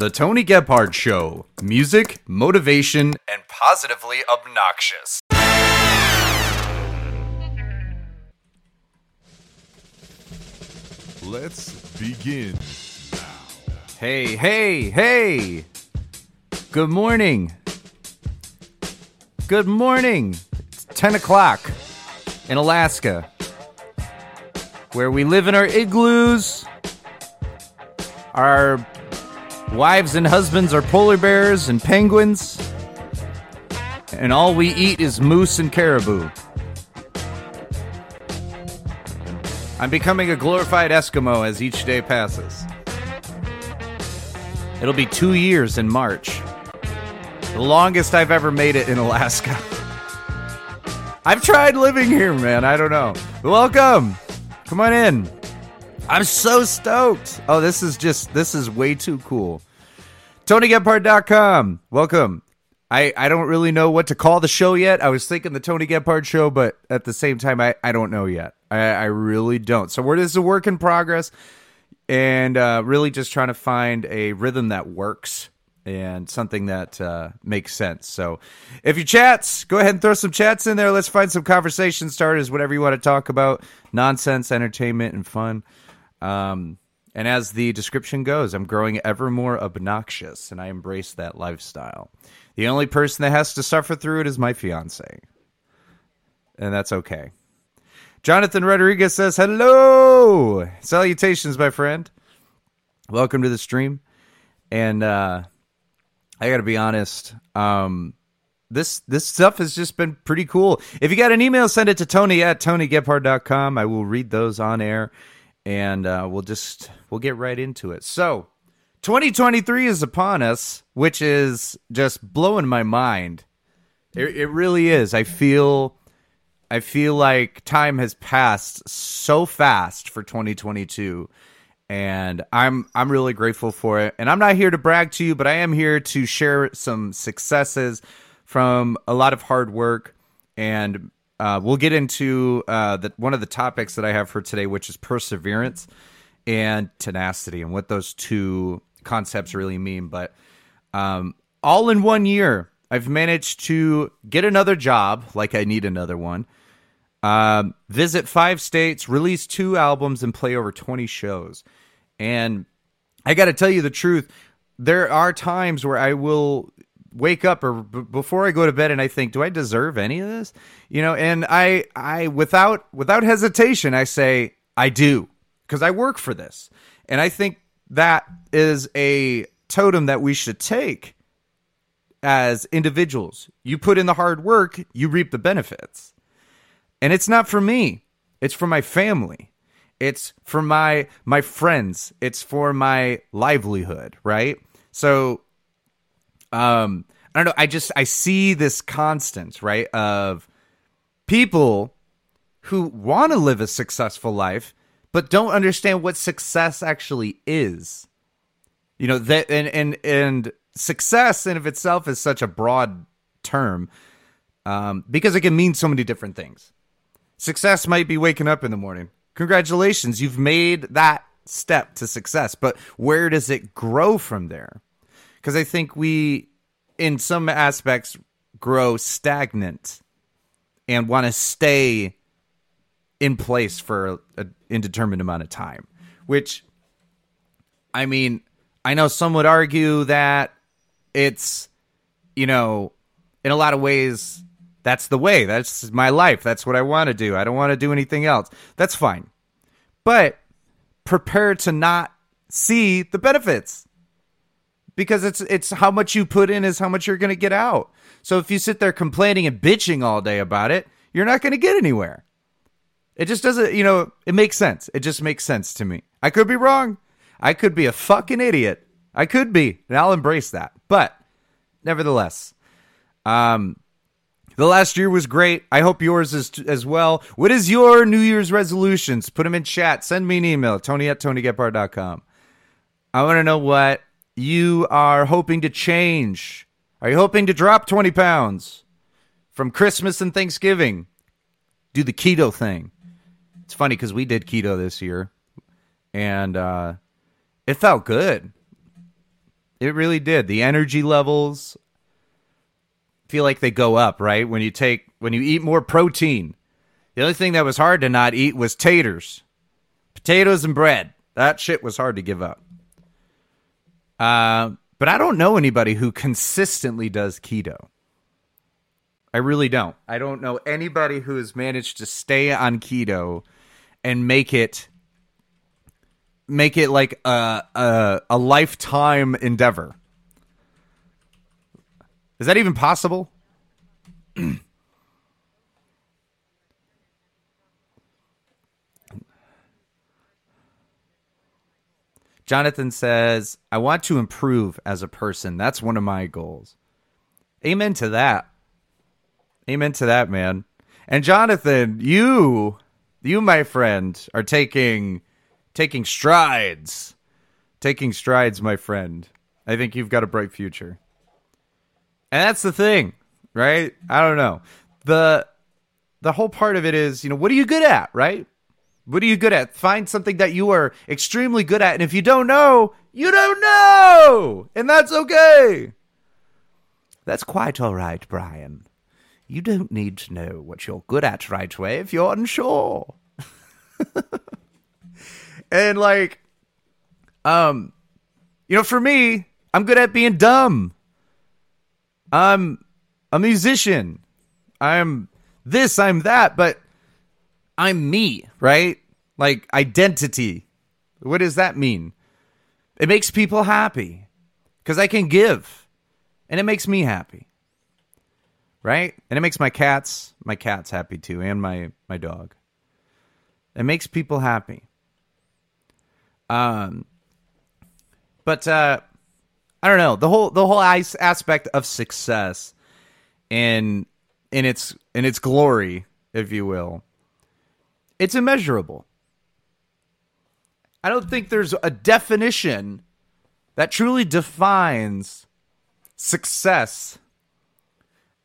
The Tony Gebhard Show. Music, motivation, and positively obnoxious. Let's begin. Hey, hey, hey! Good morning. Good morning. It's 10 o'clock in Alaska, where we live in our igloos. Our wives and husbands are polar bears and penguins. And all we eat is moose and caribou. I'm becoming a glorified Eskimo as each day passes. It'll be two years in March. The longest I've ever made it in Alaska. I've tried living here, man. I don't know. Welcome. Come on in. I'm so stoked. Oh, this is just, this is way too cool. TonyGebhard.com. Welcome. I, I don't really know what to call the show yet. I was thinking the Tony Gebhard show, but at the same time, I, I don't know yet. I, I really don't. So we're this is a work in progress and uh, really just trying to find a rhythm that works and something that uh, makes sense. So if you chats, go ahead and throw some chats in there. Let's find some conversation starters, whatever you want to talk about, nonsense, entertainment, and fun. Um, and as the description goes, I'm growing ever more obnoxious, and I embrace that lifestyle. The only person that has to suffer through it is my fiance. And that's okay. Jonathan Rodriguez says, Hello! Salutations, my friend. Welcome to the stream. And uh, I got to be honest, um, this this stuff has just been pretty cool. If you got an email, send it to Tony at TonyGebhard.com. I will read those on air and uh, we'll just we'll get right into it. So, 2023 is upon us, which is just blowing my mind. It, it really is. I feel I feel like time has passed so fast for 2022 and I'm I'm really grateful for it. And I'm not here to brag to you, but I am here to share some successes from a lot of hard work and uh, we'll get into uh, the, one of the topics that I have for today, which is perseverance and tenacity, and what those two concepts really mean. But um, all in one year, I've managed to get another job, like I need another one, um, visit five states, release two albums, and play over 20 shows. And I got to tell you the truth, there are times where I will wake up or b- before I go to bed and I think, do I deserve any of this? You know, and I I without without hesitation I say I do because I work for this. And I think that is a totem that we should take as individuals. You put in the hard work, you reap the benefits. And it's not for me. It's for my family. It's for my my friends. It's for my livelihood, right? So um I don't know, I just I see this constant, right, of people who want to live a successful life but don't understand what success actually is. You know, that and and and success in of itself is such a broad term um, because it can mean so many different things. Success might be waking up in the morning. Congratulations, you've made that step to success. But where does it grow from there? Because I think we, in some aspects, grow stagnant and want to stay in place for an indeterminate amount of time. Which, I mean, I know some would argue that it's, you know, in a lot of ways, that's the way. That's my life. That's what I want to do. I don't want to do anything else. That's fine. But prepare to not see the benefits. Because it's it's how much you put in is how much you're going to get out. So if you sit there complaining and bitching all day about it, you're not going to get anywhere. It just doesn't, you know, it makes sense. It just makes sense to me. I could be wrong. I could be a fucking idiot. I could be, and I'll embrace that. But nevertheless, um, the last year was great. I hope yours is t- as well. What is your New Year's resolutions? Put them in chat. Send me an email, tony at tonygebhard.com. I want to know what you are hoping to change. Are you hoping to drop 20 pounds from Christmas and Thanksgiving? Do the keto thing. It's funny because we did keto this year and uh, it felt good. It really did. The energy levels feel like they go up, right? When you take when you eat more protein. The only thing that was hard to not eat was taters. Potatoes and bread. That shit was hard to give up. Uh, but I don't know anybody who consistently does keto. I really don't. I don't know anybody who has managed to stay on keto and make it make it like a a, a lifetime endeavor. Is that even possible? Jonathan says, I want to improve as a person. That's one of my goals. Amen to that. Amen to that, man. And Jonathan, you, you, my friend, are taking taking strides. Taking strides, my friend. I think you've got a bright future. And that's the thing, right? I don't know. The the whole part of it is, you know, what are you good at, right? What are you good at? Find something that you are extremely good at. And if you don't know, you don't know. And that's okay. That's quite all right, Brian. You don't need to know what you're good at right away if you're unsure. and like, um, you know, for me, I'm good at being dumb. I'm a musician. I'm this, I'm that, but I'm me, right? Like identity. What does that mean? It makes people happy because I can give and it makes me happy right? And it makes my cats, my cats happy too, and my my dog. It makes people happy. Um, but uh, I don't know the whole the whole aspect of success in in its in its glory, if you will. It's immeasurable. I don't think there's a definition that truly defines success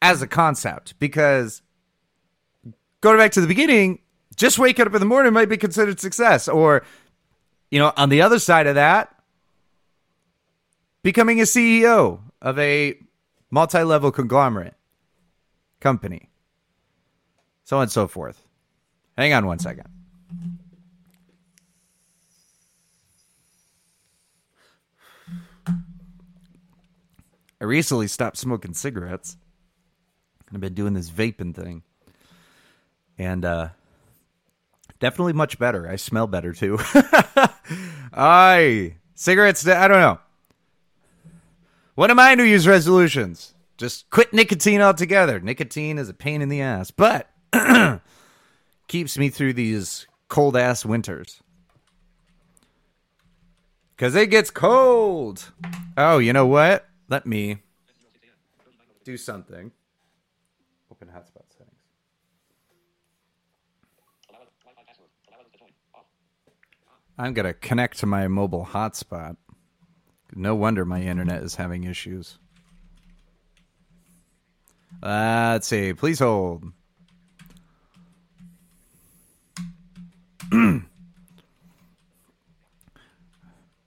as a concept because going back to the beginning, just waking up in the morning might be considered success. Or, you know, on the other side of that, becoming a CEO of a multi level conglomerate company, so on and so forth. Hang on one second. I recently stopped smoking cigarettes. I've been doing this vaping thing. And uh definitely much better. I smell better too. I cigarettes I don't know. What are my New Year's resolutions? Just quit nicotine altogether. Nicotine is a pain in the ass, but keeps me through these cold ass winters. Cause it gets cold. Oh, you know what? Let me do something. Open hotspot settings. I'm going to connect to my mobile hotspot. No wonder my internet is having issues. Let's see. Please hold.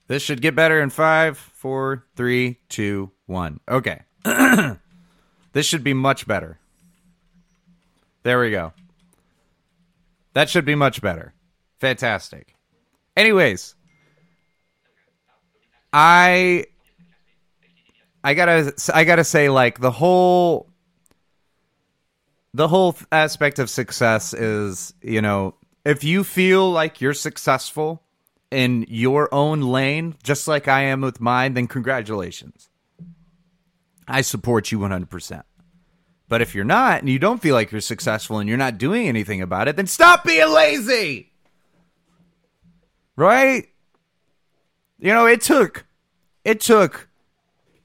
This should get better in five, four, three, two, one. Okay. this should be much better. There we go. That should be much better. Fantastic. Anyways, I I gotta I gotta say like the whole the whole aspect of success is you know if you feel like you're successful in your own lane just like I am with mine then congratulations. I support you 100%. But if you're not and you don't feel like you're successful and you're not doing anything about it, then stop being lazy. Right? You know, it took it took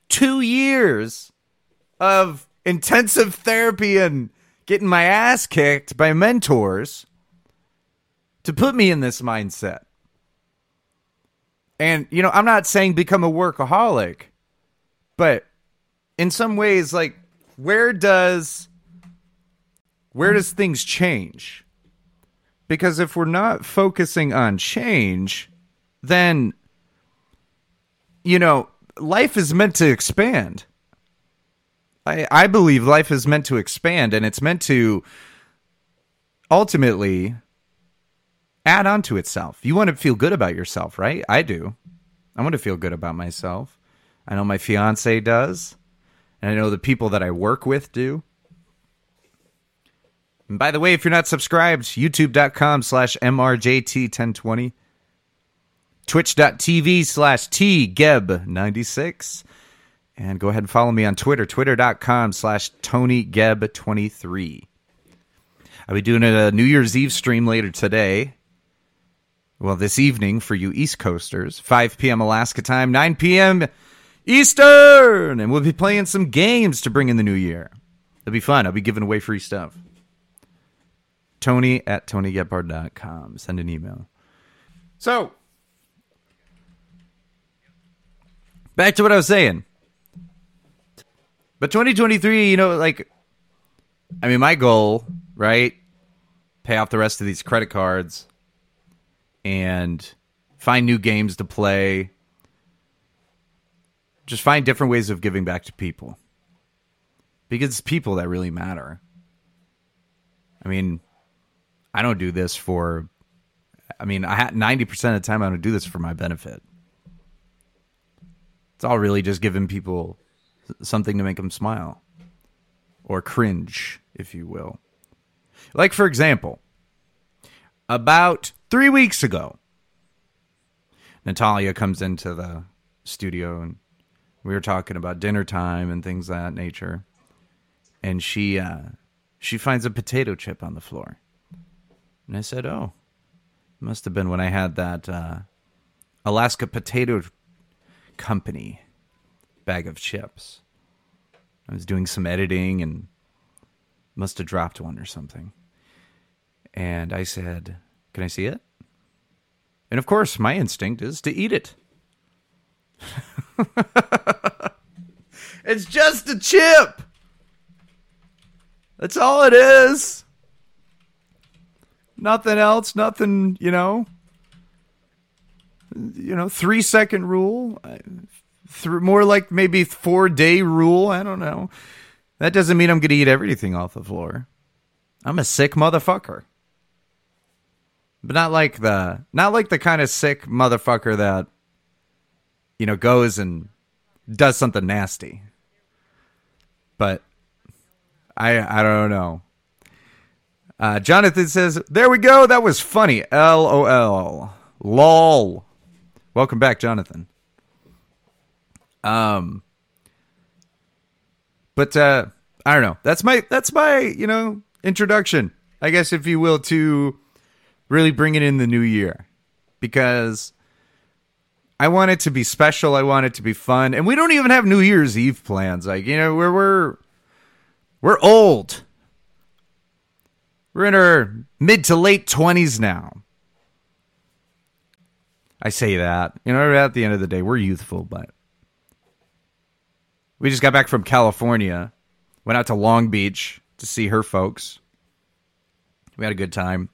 2 years of intensive therapy and getting my ass kicked by mentors to put me in this mindset. And you know, I'm not saying become a workaholic, but in some ways like where does where does things change? Because if we're not focusing on change, then you know, life is meant to expand. I I believe life is meant to expand and it's meant to ultimately add on to itself. You want to feel good about yourself, right? I do. I want to feel good about myself. I know my fiance does. And I know the people that I work with do. And by the way, if you're not subscribed, youtube.com slash MRJT1020, twitch.tv slash TGeb96, and go ahead and follow me on Twitter, twitter.com slash TonyGeb23. I'll be doing a New Year's Eve stream later today. Well, this evening for you East Coasters, 5 p.m. Alaska time, 9 p.m. Eastern, and we'll be playing some games to bring in the new year. It'll be fun. I'll be giving away free stuff. Tony at TonyGebhard.com. Send an email. So, back to what I was saying. But 2023, you know, like, I mean, my goal, right? Pay off the rest of these credit cards and find new games to play. Just find different ways of giving back to people. Because it's people that really matter. I mean, I don't do this for I mean, I had 90% of the time I don't do this for my benefit. It's all really just giving people something to make them smile or cringe, if you will. Like for example, about 3 weeks ago, Natalia comes into the studio and we were talking about dinner time and things of that nature. And she uh, she finds a potato chip on the floor. And I said, "Oh, must have been when I had that uh, Alaska Potato Company bag of chips. I was doing some editing and must have dropped one or something." And I said, "Can I see it?" And of course, my instinct is to eat it. it's just a chip. That's all it is. Nothing else, nothing, you know. You know, 3 second rule, more like maybe 4 day rule, I don't know. That doesn't mean I'm going to eat everything off the floor. I'm a sick motherfucker. But not like the not like the kind of sick motherfucker that you know, goes and does something nasty. But I I don't know. Uh, Jonathan says, "There we go. That was funny." LOL. Lol. Welcome back, Jonathan. Um, but uh, I don't know. That's my that's my you know introduction, I guess, if you will, to really bringing in the new year, because I want it to be special. I want it to be fun. And we don't even have New Year's Eve plans. Like, you know, we're we're we're old. We're in our mid to late 20s now. I say that. You know, at the end of the day, we're youthful, but we just got back from California. Went out to Long Beach to see her folks. We had a good time.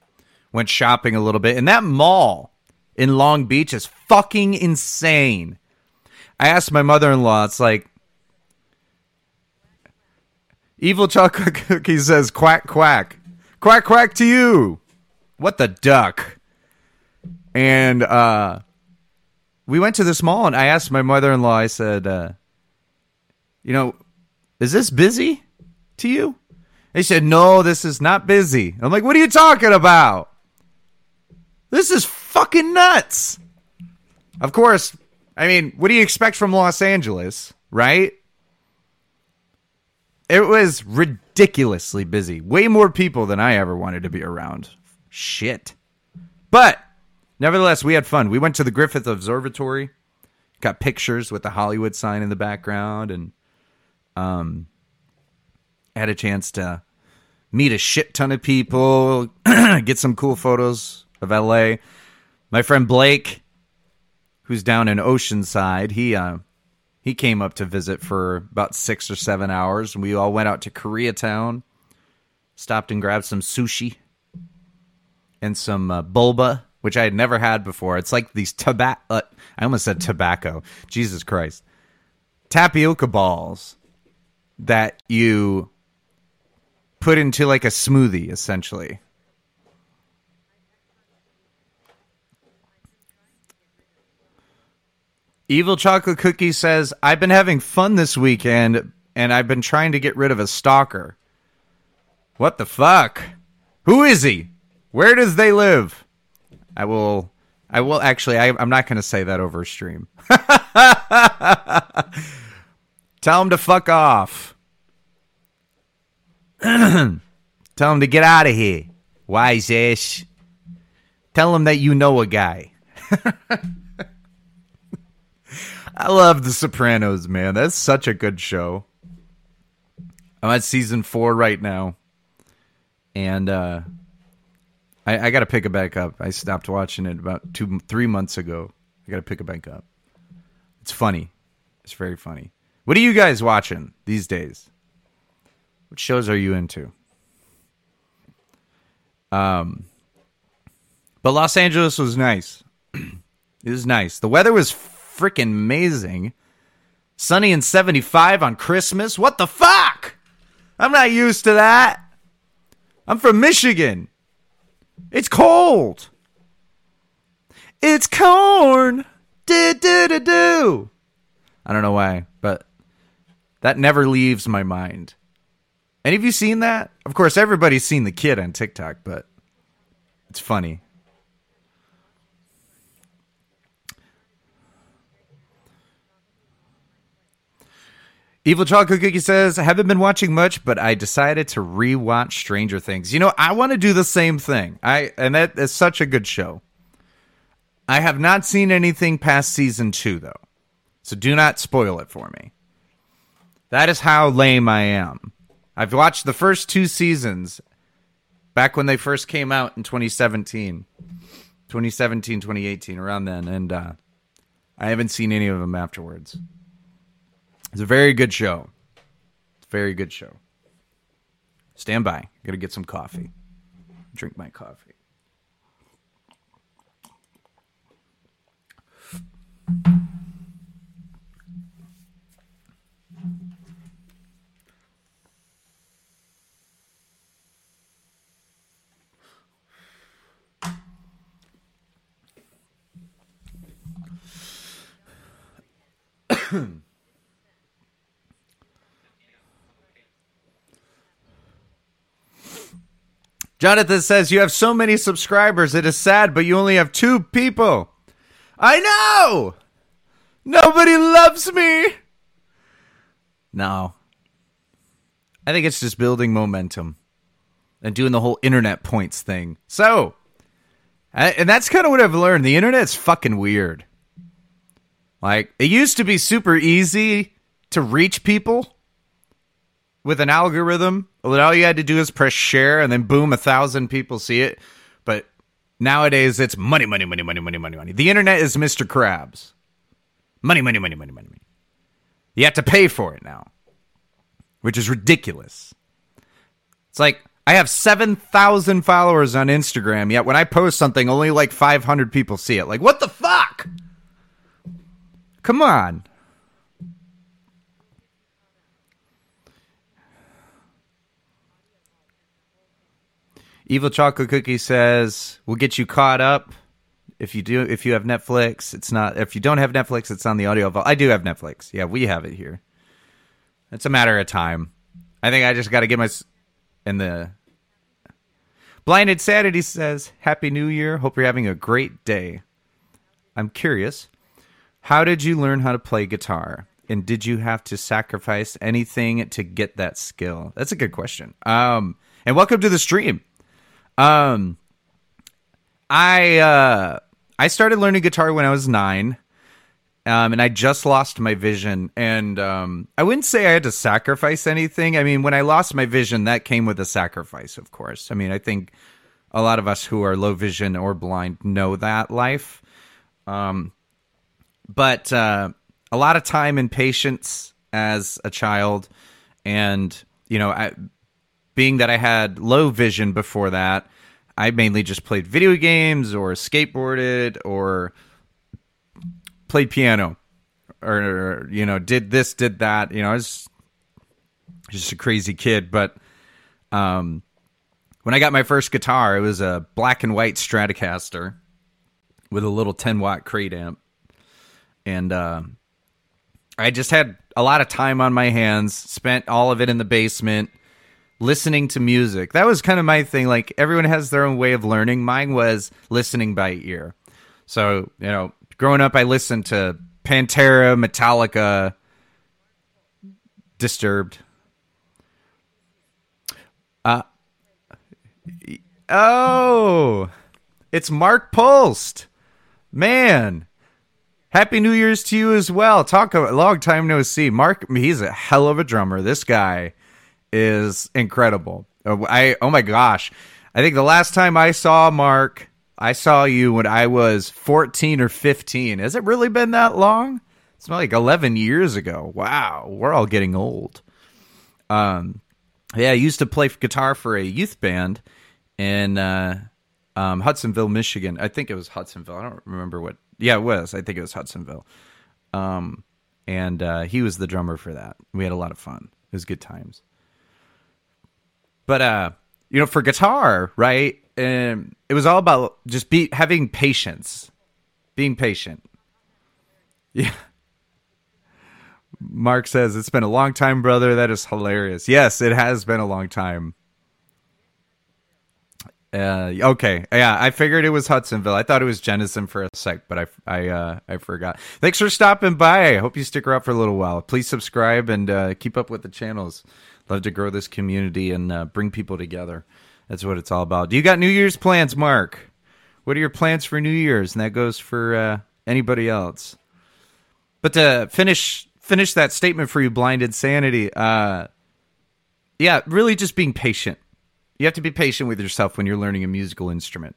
Went shopping a little bit. And that mall in Long Beach is fucking insane. I asked my mother in law, it's like, Evil Chocolate Cookie says, quack, quack. Quack, quack to you. What the duck? And uh, we went to this mall, and I asked my mother in law, I said, uh, you know, is this busy to you? They said, no, this is not busy. I'm like, what are you talking about? This is fucking nuts. Of course, I mean, what do you expect from Los Angeles, right? It was ridiculously busy. Way more people than I ever wanted to be around. Shit. But nevertheless, we had fun. We went to the Griffith Observatory, got pictures with the Hollywood sign in the background, and um, had a chance to meet a shit ton of people, get some cool photos of LA. My friend Blake, who's down in Oceanside, he uh, he came up to visit for about six or seven hours, and we all went out to Koreatown, stopped and grabbed some sushi and some uh, boba, which I had never had before. It's like these tobacco. Uh, I almost said tobacco. Jesus Christ. tapioca balls that you put into like a smoothie, essentially. Evil Chocolate Cookie says, I've been having fun this weekend and I've been trying to get rid of a stalker. What the fuck? Who is he? Where does they live? I will. I will actually. I, I'm not going to say that over stream. Tell him to fuck off. Tell him to get out of here. Wise ass. Tell him that you know a guy. I love The Sopranos, man. That's such a good show. I'm at season four right now, and uh, I, I got to pick it back up. I stopped watching it about two, three months ago. I got to pick it back up. It's funny. It's very funny. What are you guys watching these days? What shows are you into? Um, but Los Angeles was nice. it was nice. The weather was freaking amazing. Sunny and 75 on Christmas. What the fuck? I'm not used to that. I'm from Michigan. It's cold. It's corn. Do do do do. I don't know why, but that never leaves my mind. Any of you seen that? Of course, everybody's seen the kid on TikTok, but it's funny. Evil Chocolate Cookie says, haven't been watching much, but I decided to rewatch Stranger Things. You know, I want to do the same thing. I and that is such a good show. I have not seen anything past season two though. So do not spoil it for me. That is how lame I am. I've watched the first two seasons back when they first came out in 2017. 2017, 2018, around then, and uh, I haven't seen any of them afterwards. It's a very good show. Very good show. Stand by. I gotta get some coffee. Drink my coffee. Jonathan says, You have so many subscribers. It is sad, but you only have two people. I know! Nobody loves me! No. I think it's just building momentum and doing the whole internet points thing. So, and that's kind of what I've learned. The internet's fucking weird. Like, it used to be super easy to reach people with an algorithm. That all you had to do is press share, and then boom, a thousand people see it. But nowadays, it's money, money, money, money, money, money, money. The internet is Mr. Krabs. Money, money, money, money, money, money. You have to pay for it now, which is ridiculous. It's like I have 7,000 followers on Instagram, yet when I post something, only like 500 people see it. Like, what the fuck? Come on. Evil Chocolate Cookie says, "We'll get you caught up if you do. If you have Netflix, it's not. If you don't have Netflix, it's on the audio vault. I do have Netflix. Yeah, we have it here. It's a matter of time. I think I just got to get my and the Blind Insanity says, "Happy New Year. Hope you're having a great day. I'm curious, how did you learn how to play guitar?" And did you have to sacrifice anything to get that skill? That's a good question. Um, and welcome to the stream. Um, I uh, I started learning guitar when I was nine, um, and I just lost my vision. And um, I wouldn't say I had to sacrifice anything. I mean, when I lost my vision, that came with a sacrifice, of course. I mean, I think a lot of us who are low vision or blind know that life. Um, but uh, a lot of time and patience as a child, and you know, I, being that I had low vision before that, I mainly just played video games or skateboarded or played piano or you know did this did that. You know i was just a crazy kid but um when i got my first guitar it was a black and white stratocaster with a little 10 watt crate amp. And uh, i just had a lot of time on my hands spent all of it in the basement listening to music that was kind of my thing like everyone has their own way of learning mine was listening by ear so you know growing up i listened to Pantera, Metallica, Disturbed. Uh, oh, it's Mark Pulst. Man, Happy New Year's to you as well. Talk a long time no see. Mark, he's a hell of a drummer. This guy is incredible. Oh, I oh my gosh. I think the last time I saw Mark I saw you when I was 14 or 15. Has it really been that long? It's like 11 years ago. Wow, we're all getting old. Um, yeah, I used to play guitar for a youth band in uh, um, Hudsonville, Michigan. I think it was Hudsonville. I don't remember what. Yeah, it was. I think it was Hudsonville. Um, and uh, he was the drummer for that. We had a lot of fun. It was good times. But uh, you know, for guitar, right? And it was all about just be having patience, being patient. Yeah. Mark says it's been a long time, brother. That is hilarious. Yes, it has been a long time. Uh, okay, yeah, I figured it was Hudsonville. I thought it was Jenison for a sec, but I, I, uh, I forgot. Thanks for stopping by. I hope you stick around for a little while. Please subscribe and uh, keep up with the channels. Love to grow this community and uh, bring people together. That's what it's all about. Do you got New Year's plans, Mark? What are your plans for New Year's? And that goes for uh, anybody else. But to finish finish that statement for you, blind insanity. Uh, yeah, really just being patient. You have to be patient with yourself when you're learning a musical instrument.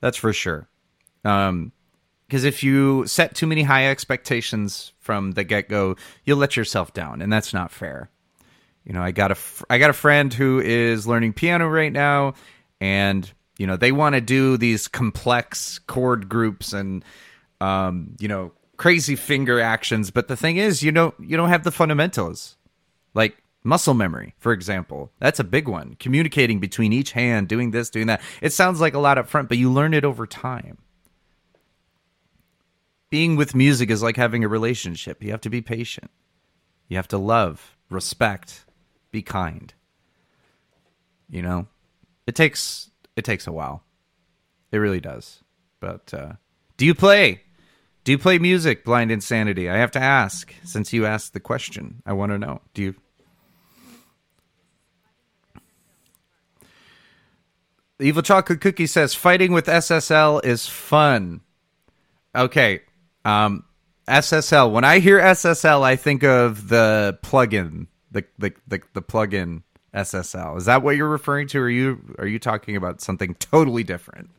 That's for sure. Um, because if you set too many high expectations from the get go, you'll let yourself down, and that's not fair you know, I got a I got a friend who is learning piano right now, and you know they want to do these complex chord groups and um, you know crazy finger actions. But the thing is, you know, you don't have the fundamentals, like muscle memory, for example. That's a big one. Communicating between each hand, doing this, doing that. It sounds like a lot up front, but you learn it over time. Being with music is like having a relationship. You have to be patient. You have to love, respect, be kind. You know, it takes it takes a while. It really does. But uh, do you play? Do you play music, Blind Insanity? I have to ask since you asked the question. I want to know. Do you? The Evil Chocolate Cookie says fighting with SSL is fun. Okay. Um, SSL. When I hear SSL, I think of the plugin the the the, the plugin SSL. Is that what you're referring to? Or are you are you talking about something totally different?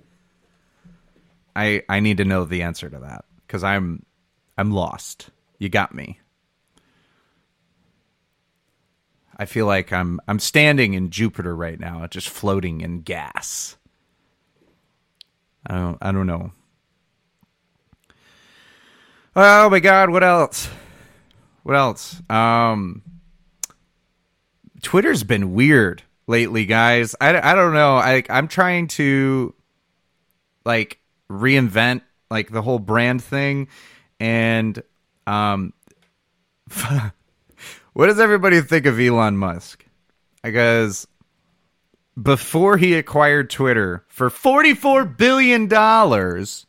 I I need to know the answer to that because I'm I'm lost. You got me. I feel like I'm I'm standing in Jupiter right now, just floating in gas. I don't I don't know. Oh my god, what else? What else? Um Twitter's been weird lately, guys. I, I don't know. I I'm trying to like reinvent like the whole brand thing and um what does everybody think of Elon Musk? Because before he acquired Twitter for 44 billion dollars,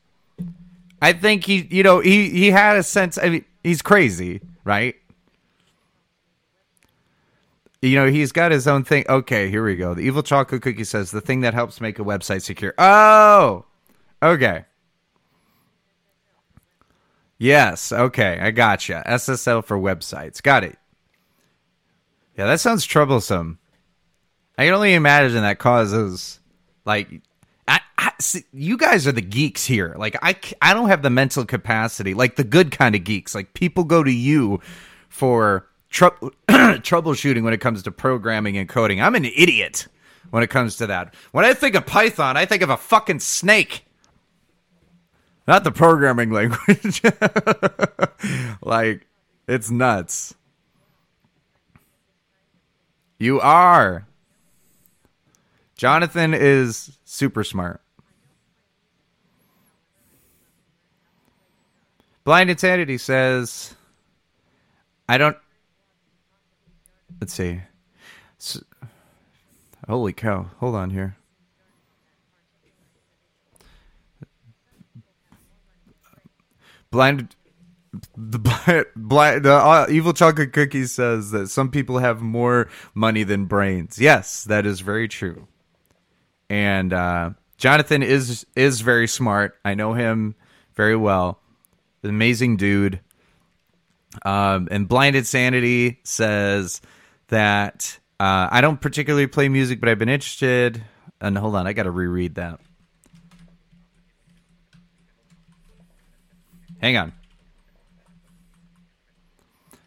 I think he you know, he he had a sense I mean, he's crazy, right? You know, he's got his own thing. Okay, here we go. The evil chocolate cookie says the thing that helps make a website secure. Oh, okay. Yes, okay, I gotcha. SSL for websites. Got it. Yeah, that sounds troublesome. I can only imagine that causes like I, I see, you guys are the geeks here. Like I I don't have the mental capacity. Like the good kind of geeks. Like people go to you for tr- troubleshooting when it comes to programming and coding. I'm an idiot when it comes to that. When I think of Python, I think of a fucking snake. not the programming language. like, it's nuts. You are. Jonathan is super smart. Blind Insanity says, I don't. Let's see. holy cow. Hold on here. Blind. The blind, the uh, evil chocolate cookie says that some people have more money than brains. Yes, that is very true. And uh, Jonathan is is very smart. I know him very well. Amazing dude. Um, and blind insanity says that uh, I don't particularly play music, but I've been interested. And hold on, I got to reread that. Hang on.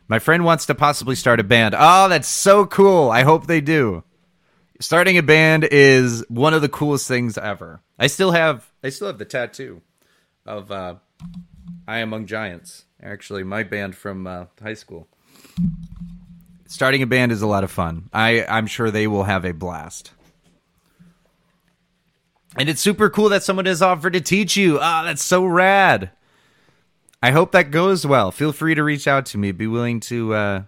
My friend wants to possibly start a band. Oh, that's so cool. I hope they do. Starting a band is one of the coolest things ever. I still have I still have the tattoo of uh, I Among Giants. Actually, my band from uh, high school. Starting a band is a lot of fun. I I'm sure they will have a blast. And it's super cool that someone has offered to teach you. Ah, that's so rad. I hope that goes well. Feel free to reach out to me. Be willing to uh,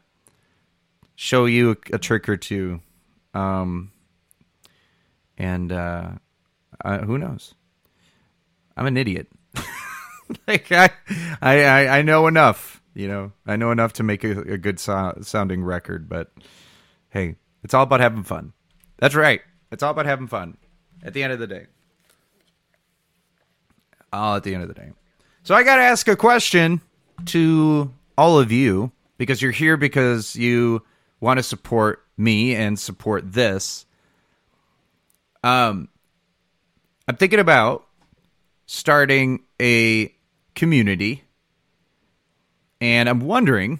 show you a, a, trick or two. Um, and uh, uh, who knows? I'm an idiot. like I, I, I know enough. You know, I know enough to make a, a good so- sounding record. But hey, it's all about having fun. That's right. It's all about having fun. At the end of the day. All at the end of the day. So I got to ask a question to all of you because you're here because you want to support me and support this. Um, I'm thinking about starting a community. And I'm wondering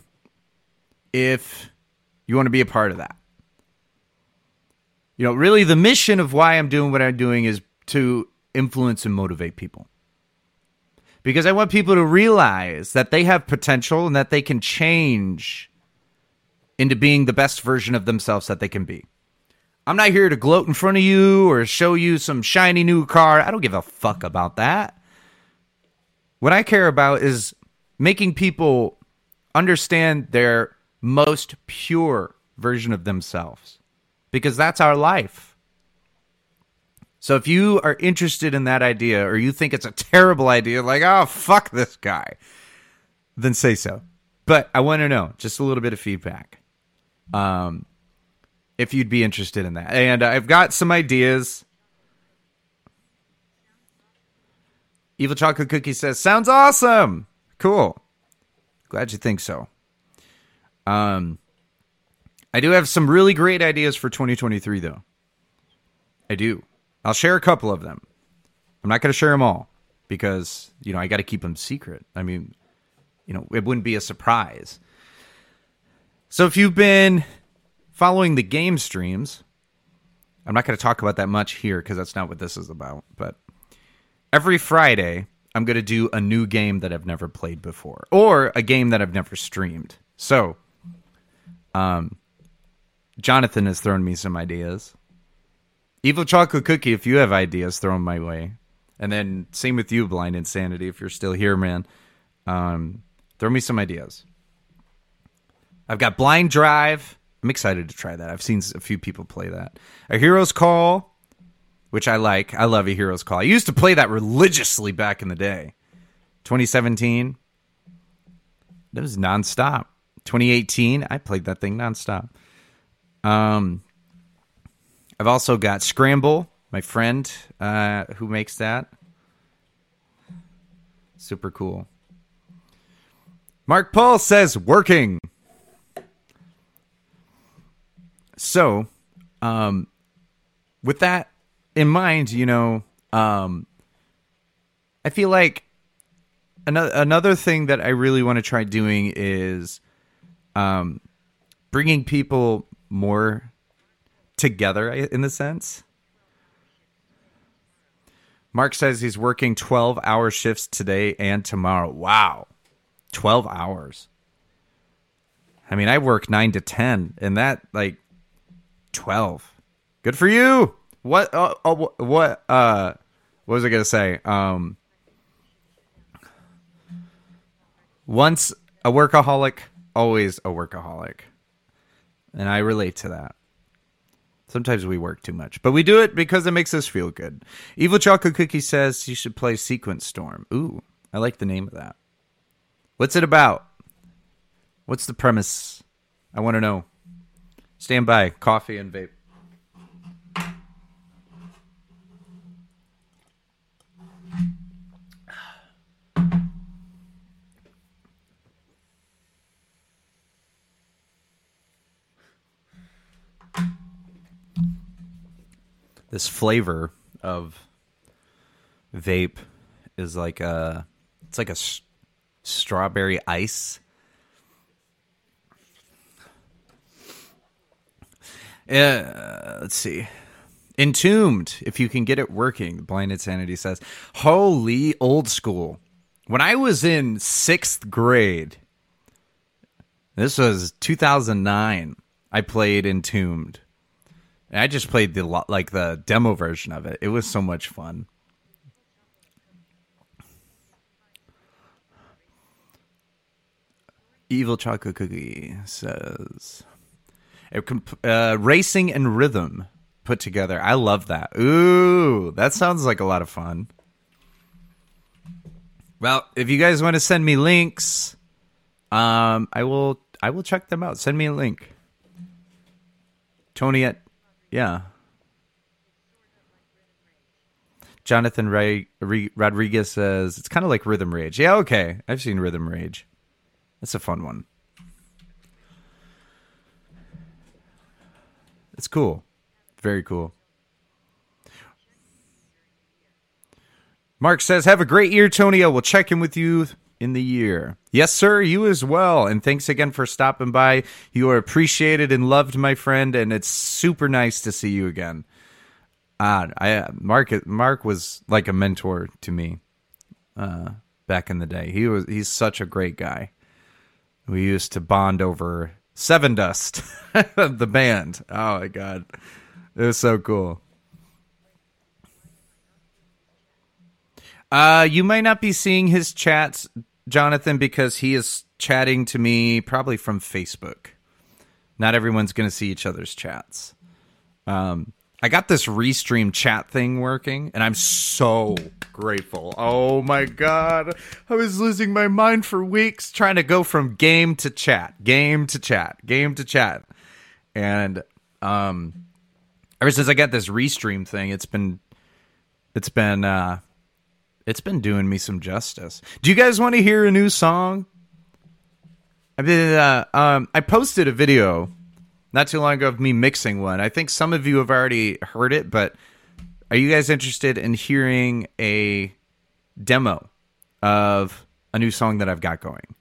if you want to be a part of that. You know, really, the mission of why I'm doing what I'm doing is to influence and motivate people. Because I want people to realize that they have potential and that they can change into being the best version of themselves that they can be. I'm not here to gloat in front of you or show you some shiny new car. I don't give a fuck about that. What I care about is making people understand their most pure version of themselves because that's our life. So if you are interested in that idea or you think it's a terrible idea, like, oh, fuck this guy, then say so. But I want to know just a little bit of feedback. Um, if you'd be interested in that. And I've got some ideas. Evil Chocolate Cookie says, "Sounds awesome. Cool. Glad you think so." Um, I do have some really great ideas for 2023, though. I do. I'll share a couple of them. I'm not going to share them all because you know I got to keep them secret. I mean, you know, it wouldn't be a surprise. So if you've been following the game streams, I'm not going to talk about that much here because that's not what this is about. But every Friday, I'm going to do a new game that I've never played before or a game that I've never streamed. So, um, Jonathan has thrown me some ideas. Evil Chocolate Cookie, if you have ideas, throw them my way. And then same with you, Blind Insanity, if you're still here, man. Um, throw me some ideas. I've got Blind Drive. I'm excited to try that. I've seen a few people play that. A Hero's Call which I like. I love a Hero's Call. I used to play that religiously back in the day. 2017, that was nonstop. 2018, I played that thing nonstop. Um, I've also got Scramble, my friend uh, who makes that. Super cool. Mark Paul says working. So, um, with that in mind, you know, um, I feel like another another thing that I really want to try doing is um, bringing people more together in the sense. Mark says he's working 12 hour shifts today and tomorrow. Wow. 12 hours. I mean, I work 9 to 10 and that like 12. Good for you. What uh, uh, what uh what was I to say? Um once a workaholic, always a workaholic. And I relate to that. Sometimes we work too much, but we do it because it makes us feel good. Evil Chocolate Cookie says you should play Sequence Storm. Ooh, I like the name of that. What's it about? What's the premise? I want to know. Stand by. Coffee and vape. This flavor of vape is like a it's like a s- strawberry ice. Uh, let's see. Entombed, if you can get it working, Blind Insanity says. Holy old school. When I was in sixth grade, this was 2009, I played Entombed. And I just played the like the demo version of it. It was so much fun. Evil Chocolate Cookie says, "It comp- uh, "Racing and rhythm put together. I love that. Ooh, that sounds like a lot of fun." Well, if you guys want to send me links, um, I will. I will check them out. Send me a link. Tony at yeah. Jonathan Ray, Re- Rodriguez says it's kind of like Rhythm Rage. Yeah, okay. I've seen Rhythm Rage. That's a fun one. It's cool. Very cool. Mark says, Have a great year, Tony. I will check in with you in the year. Yes, sir, you as well. And thanks again for stopping by. You are appreciated and loved, my friend, and it's super nice to see you again. Uh, I Mark Mark was like a mentor to me uh, back in the day. He was he's such a great guy. We used to bond over Sevendust, the band. Oh my god, it was so cool. Uh, you might not be seeing his chats, Jonathan, because he is chatting to me probably from Facebook. Not everyone's going to see each other's chats. Um, I got this restream chat thing working, and I'm so grateful. Oh my god, I was losing my mind for weeks trying to go from game to chat, game to chat, game to chat, and um, ever since I got this restream thing, it's been it's been uh, it's been doing me some justice. Do you guys want to hear a new song? I mean, uh, um, I posted a video not too long ago of me mixing one. I think some of you have already heard it, but are you guys interested in hearing a demo of a new song that I've got going?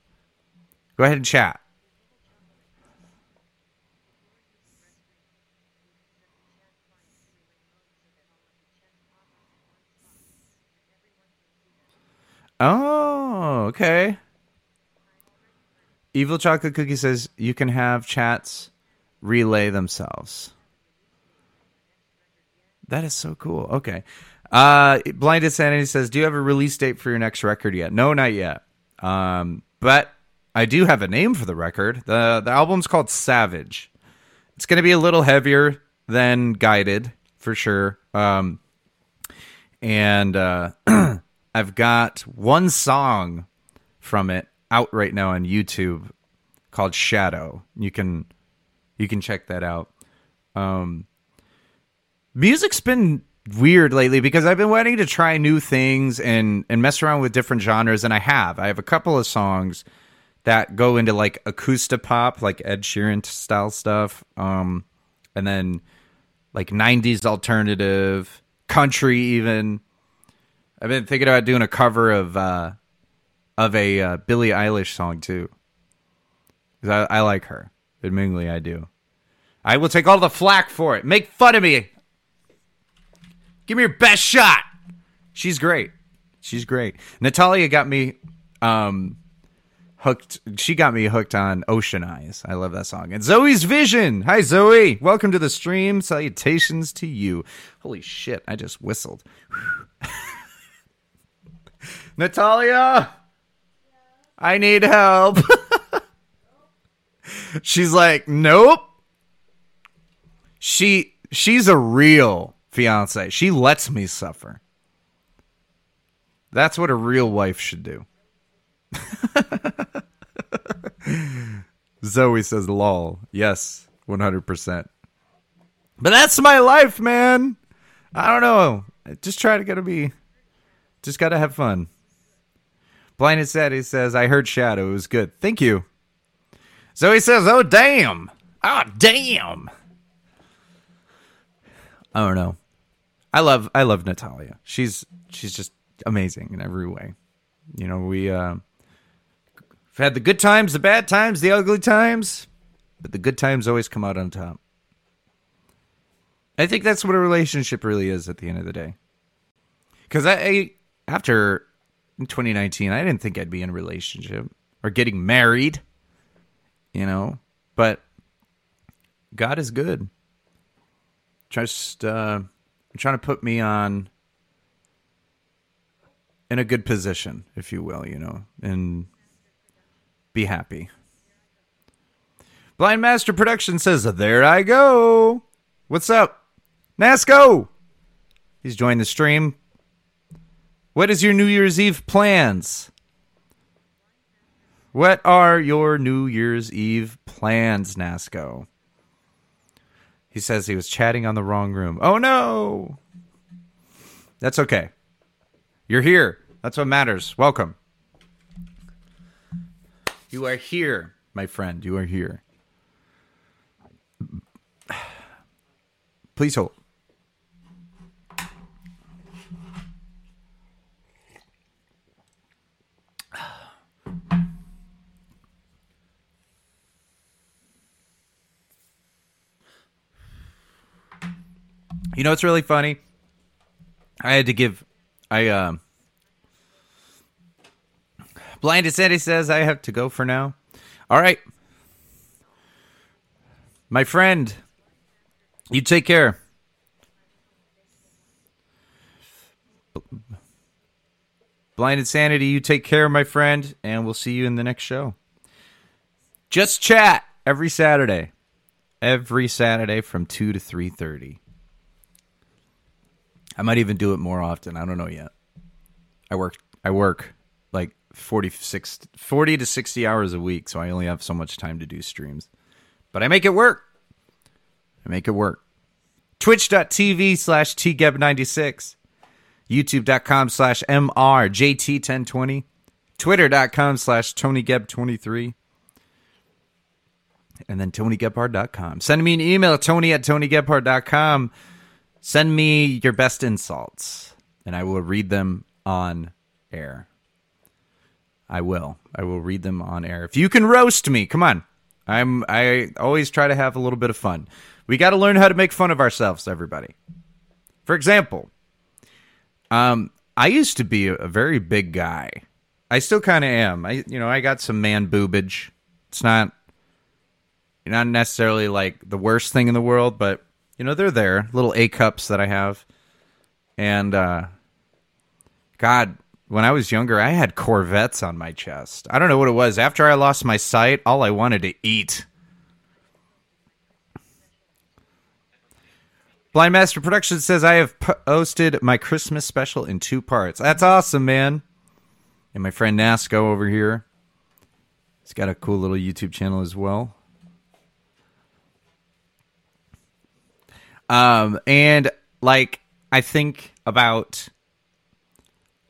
Go ahead and chat. Oh, okay. Evil Chocolate Cookie says you can have chats relay themselves. That is so cool. Okay. Uh Blind Insanity says, Do you have a release date for your next record yet? No, not yet. Um, but I do have a name for the record. The the album's called Savage. It's gonna be a little heavier than guided, for sure. Um and uh I've got one song from it out right now on YouTube called Shadow. You can you can check that out. Um, music's been weird lately because I've been wanting to try new things and and mess around with different genres, and I have. I have a couple of songs that go into like acoustic pop, like Ed Sheeran style stuff, um, and then like '90s alternative, country, even. I've been thinking about doing a cover of uh, of a uh, Billie Eilish song too, because I, I like her. Admittedly, I do. I will take all the flack for it. Make fun of me. Give me your best shot. She's great. She's great. Natalia got me um hooked she got me hooked on Ocean Eyes. I love that song. And Zoe's Vision. Hi Zoe. Welcome to the stream. Salutations to you. Holy shit, I just whistled. Natalia, I need help. she's like, "Nope." She she's a real fiance. She lets me suffer. That's what a real wife should do. Zoe says, lol. Yes, 100%. But that's my life, man. I don't know. Just try to gotta be, just gotta have fun. Blinded Sadie says, I heard Shadow. It was good. Thank you. Zoe says, oh, damn. Oh, damn. I don't know. I love I love Natalia. She's she's just amazing in every way. You know, we uh we've had the good times, the bad times, the ugly times, but the good times always come out on top. I think that's what a relationship really is at the end of the day. Cuz I, I after 2019, I didn't think I'd be in a relationship or getting married, you know, but God is good. Just uh trying to put me on in a good position, if you will, you know, and be happy. Blind Master Production says, There I go. What's up? Nasco! He's joined the stream. What is your New Year's Eve plans? What are your New Year's Eve plans, Nasco? He says he was chatting on the wrong room. Oh no! That's okay. You're here. That's what matters. Welcome. You are here, my friend. You are here. Please hold. You know what's really funny? I had to give I um Blinded Sandy says I have to go for now. All right. My friend, you take care. Blind Insanity, you take care, my friend, and we'll see you in the next show. Just chat every Saturday. Every Saturday from 2 to 3:30. I might even do it more often. I don't know yet. I work I work like 46 40 to 60 hours a week, so I only have so much time to do streams. But I make it work. I make it work. Twitch.tv slash TGeb96. YouTube.com slash MRJT1020. Twitter.com slash TonyGeb23. And then TonyGebhard.com. Send me an email, Tony at TonyGebhard.com. Send me your best insults, and I will read them on air. I will. I will read them on air. If you can roast me, come on. I'm I always try to have a little bit of fun. We got to learn how to make fun of ourselves, everybody. For example, um I used to be a, very big guy. I still kind of am. I you know, I got some man boobage. It's not not necessarily like the worst thing in the world, but you know they're there little a cups that i have. And uh god when i was younger i had corvettes on my chest. I don't know what it was. After i lost my sight all i wanted to eat. Blind master production says i have posted my christmas special in two parts. That's awesome man. And my friend nasco over here he's got a cool little youtube channel as well Um, and like I think about,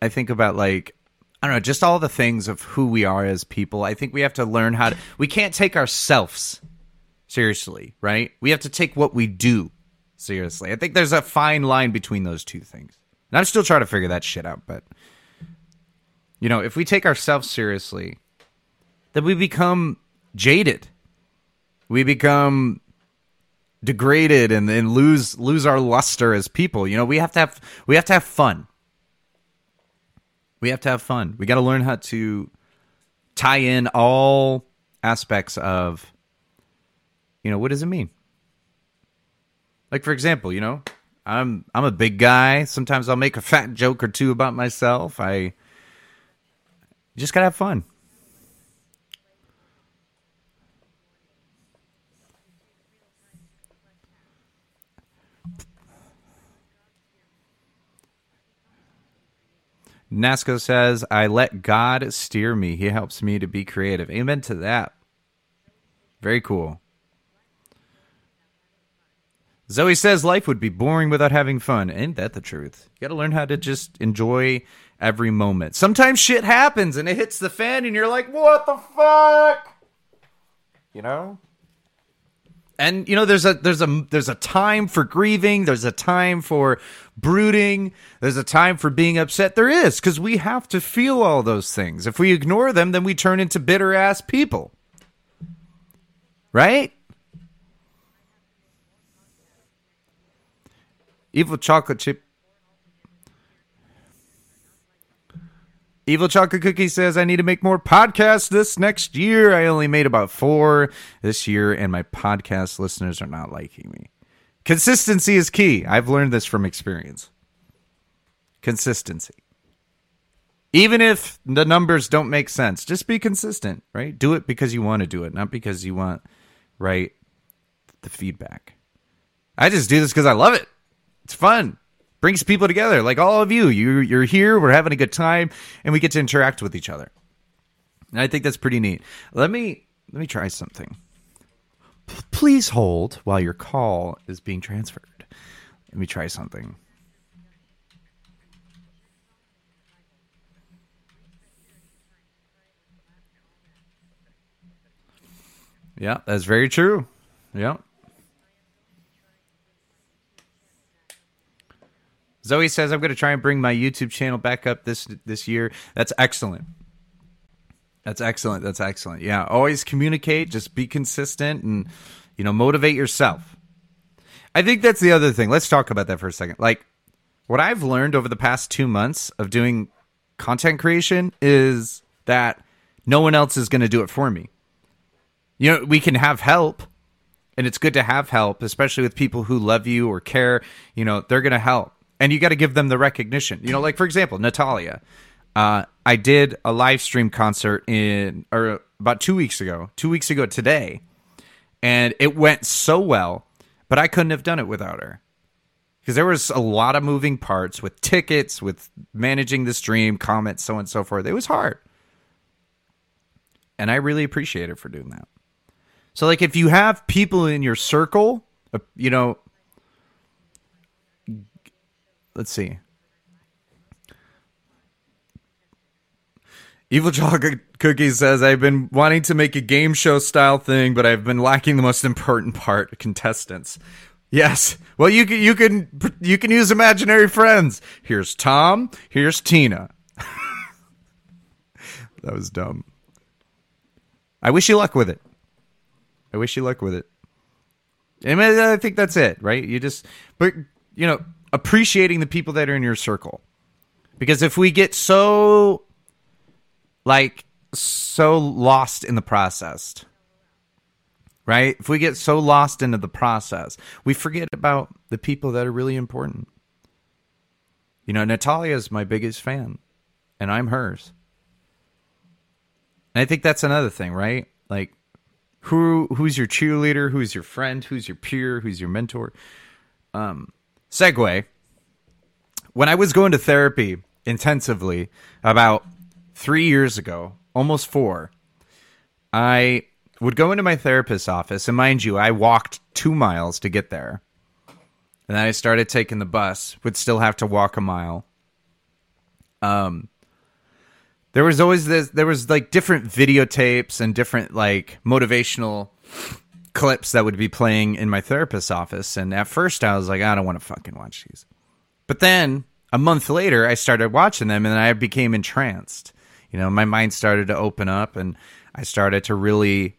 I think about like I don't know, just all the things of who we are as people. I think we have to learn how to. We can't take ourselves seriously, right? We have to take what we do seriously. I think there's a fine line between those two things. And I'm still trying to figure that shit out, but you know, if we take ourselves seriously, then we become jaded. We become degraded and, and lose lose our luster as people. You know, we have to have we have to have fun. We have to have fun. We got to learn how to tie in all aspects of you know, what does it mean? Like for example, you know, I'm I'm a big guy. Sometimes I'll make a fat joke or two about myself. I just got to have fun. Nasco says, I let God steer me. He helps me to be creative. Amen to that. Very cool. Zoe says life would be boring without having fun. Ain't that the truth? You got to learn how to just enjoy every moment. Sometimes shit happens and it hits the fan and you're like, what the fuck? You know? And you know there's a there's a there's a time for grieving. There's a time for brooding. There's a time for being upset. There is because we have to feel all those things. If we ignore them then we turn into bitter ass people. Right? Evil chocolate chip Evil Chocolate Cookie says, I need to make more podcasts this next year. I only made about four this year, and my podcast listeners are not liking me. Consistency is key. I've learned this from experience. Consistency. Even if the numbers don't make sense, just be consistent, right? Do it because you want to do it, not because you want, right, the feedback. I just do this because I love it. It's fun brings people together. Like all of you you you're here we're having a good time and we get to interact with each other. And i think that's pretty neat. Let me let me try something. P- please hold while your call is being transferred. Let me try something. Yeah that's very true. Yeah Zoe says I'm going to try and bring my YouTube channel back up this this year. That's excellent. That's excellent. That's excellent. Yeah, always communicate, just be consistent and you know, motivate yourself. I think that's the other thing. Let's talk about that for a second. Like what I've learned over the past 2 months of doing content creation is that no one else is going to do it for me. You know, we can have help, and it's good to have help, especially with people who love you or care. You know, they're going to help and you got to give them the recognition. You know, like for example, Natalia. Uh, I did a live stream concert in or about two weeks ago, two weeks ago today, and it went so well, but I couldn't have done it without her because there was a lot of moving parts with tickets, with managing the stream, comments, so on and so forth. It was hard, and I really appreciate her for doing that. So, like, if you have people in your circle, uh, you know, let's see. Evil Chocolate Cookie says, I've been wanting to make a game show style thing, but I've been lacking the most important part contestants. Yes. Well, you can, you can, you can use imaginary friends. Here's Tom. Here's Tina. that was dumb. I wish you luck with it. I wish you luck with it. And I think that's it, right? You just, but, you know, appreciating the people that are in your circle. Because if we get so like so lost in the process, right? If we get so lost into the process, we forget about the people that are really important. You know, Natalia is my biggest fan, and I'm hers. And I think that's another thing, right? Like, who who's your cheerleader? Who's your friend? Who's your peer? Who's your mentor? Um, segue. When I was going to therapy intensively about three years ago, almost four, I would go into my therapist's office, and mind you, I walked two miles to get there. And then I started taking the bus, would still have to walk a mile. Um, there was always this, there was like different videotapes and different like motivational clips that would be playing in my therapist's office. And at first, I was like, I don't want to fucking watch these. But then a month later, I started watching them, and I became entranced. You know, my mind started to open up, and I started to really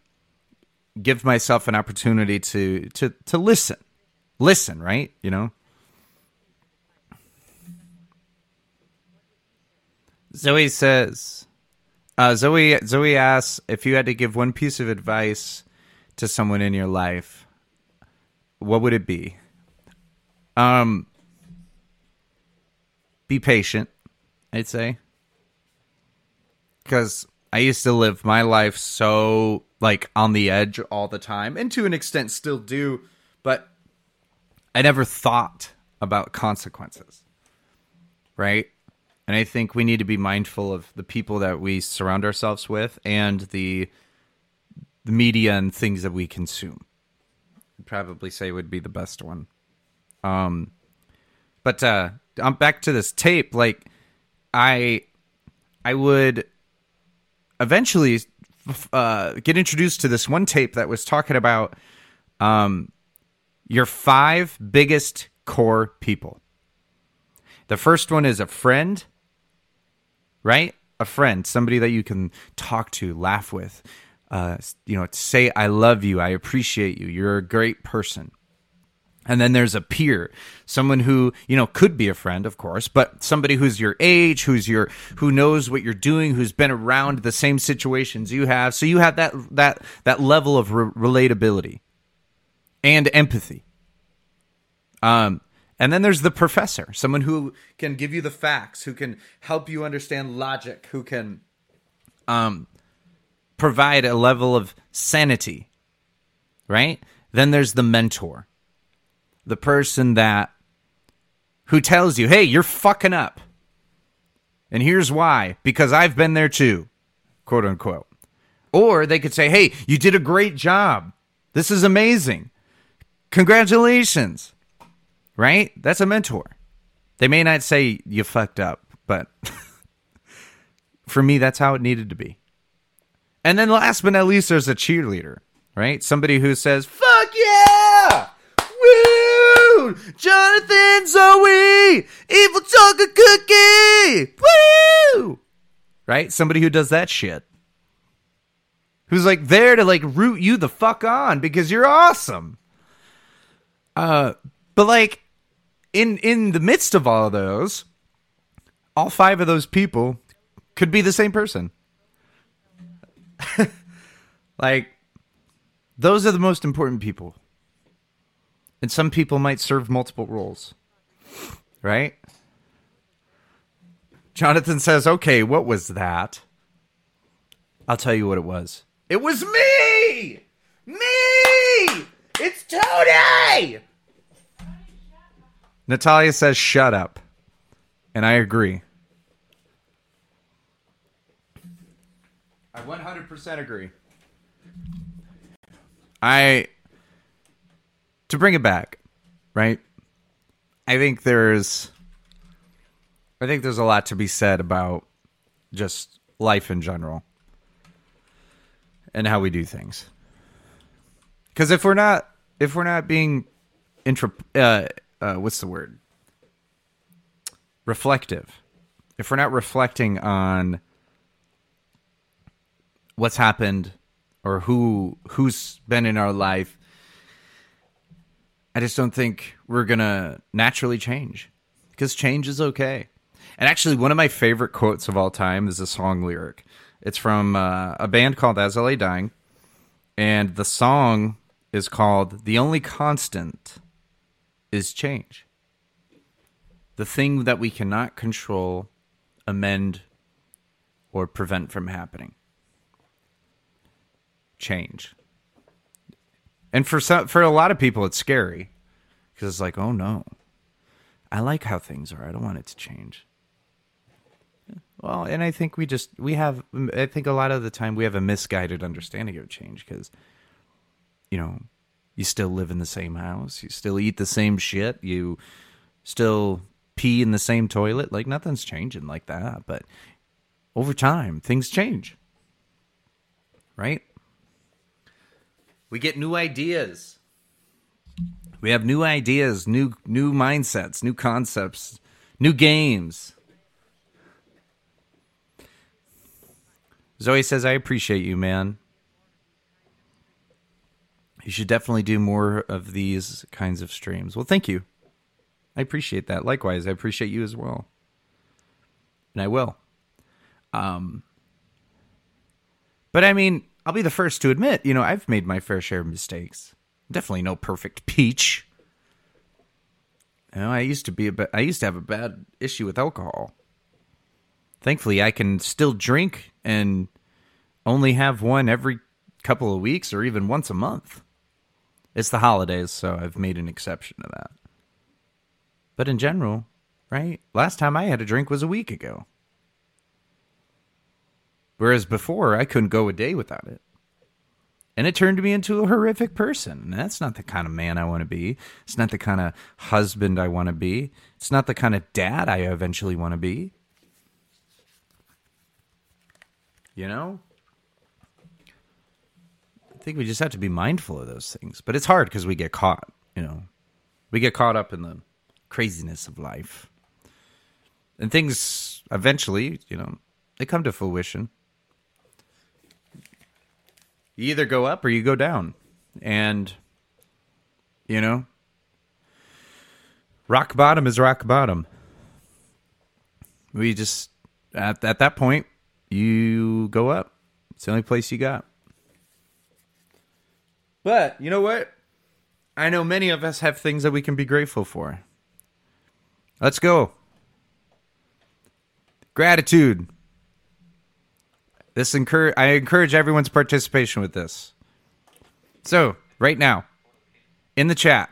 give myself an opportunity to to to listen, listen, right? You know. Zoe says, uh, Zoe Zoe asks if you had to give one piece of advice to someone in your life, what would it be? Um, be patient, I'd say, because I used to live my life so like on the edge all the time, and to an extent still do, but I never thought about consequences, right? And I think we need to be mindful of the people that we surround ourselves with and the the media and things that we consume. I'd probably say would be the best one. Um, but uh, I'm back to this tape. Like, I I would eventually uh, get introduced to this one tape that was talking about um, your five biggest core people. The first one is a friend, right? A friend, somebody that you can talk to, laugh with, uh, you know, say, I love you, I appreciate you, you're a great person. And then there's a peer, someone who, you know, could be a friend, of course, but somebody who's your age, who's your, who knows what you're doing, who's been around the same situations you have. So you have that, that, that level of re- relatability and empathy. Um, and then there's the professor, someone who can give you the facts, who can help you understand logic, who can, um, provide a level of sanity, right? Then there's the mentor the person that who tells you, "Hey, you're fucking up." And here's why, because I've been there too, quote unquote. Or they could say, "Hey, you did a great job. This is amazing. Congratulations." Right? That's a mentor. They may not say you fucked up, but for me that's how it needed to be. And then last but not least there's a cheerleader, right? Somebody who says, "Fuck yeah!" Woo! Jonathan Zoe! Evil chocolate cookie! Woo! Right? Somebody who does that shit. Who's like there to like root you the fuck on because you're awesome. Uh but like in in the midst of all of those, all five of those people could be the same person. like those are the most important people and some people might serve multiple roles. Right? Jonathan says, okay, what was that? I'll tell you what it was. It was me! Me! It's Tony! Natalia says, shut up. And I agree. I 100% agree. I to bring it back, right? I think there's I think there's a lot to be said about just life in general and how we do things. Cuz if we're not if we're not being intra uh, uh, what's the word? reflective. If we're not reflecting on what's happened or who who's been in our life I just don't think we're to naturally change because change is okay. And actually, one of my favorite quotes of all time is a song lyric. It's from uh, a band called As I Lay Dying, and the song is called The Only Constant is Change. The thing that we cannot control, amend, or prevent from happening. Change. And for some, for a lot of people, it's scary because it's like, oh no, I like how things are. I don't want it to change. Well, and I think we just we have. I think a lot of the time we have a misguided understanding of change because, you know, you still live in the same house, you still eat the same shit, you still pee in the same toilet. Like nothing's changing like that. But over time, things change, right? We get new ideas. We have new ideas, new new mindsets, new concepts, new games. Zoe says, "I appreciate you, man. You should definitely do more of these kinds of streams." Well, thank you. I appreciate that. Likewise, I appreciate you as well. And I will. Um, but I mean, I'll be the first to admit, you know, I've made my fair share of mistakes. Definitely no perfect peach. You know, I used to be a ba- I used to have a bad issue with alcohol. Thankfully, I can still drink and only have one every couple of weeks or even once a month. It's the holidays, so I've made an exception to that. But in general, right? Last time I had a drink was a week ago. Whereas before, I couldn't go a day without it. And it turned me into a horrific person. And that's not the kind of man I want to be. It's not the kind of husband I want to be. It's not the kind of dad I eventually want to be. You know? I think we just have to be mindful of those things. But it's hard because we get caught, you know. We get caught up in the craziness of life. And things eventually, you know, they come to fruition. You either go up or you go down. And, you know, rock bottom is rock bottom. We just, at, at that point, you go up. It's the only place you got. But, you know what? I know many of us have things that we can be grateful for. Let's go. Gratitude. This encourage I encourage everyone's participation with this. So, right now, in the chat,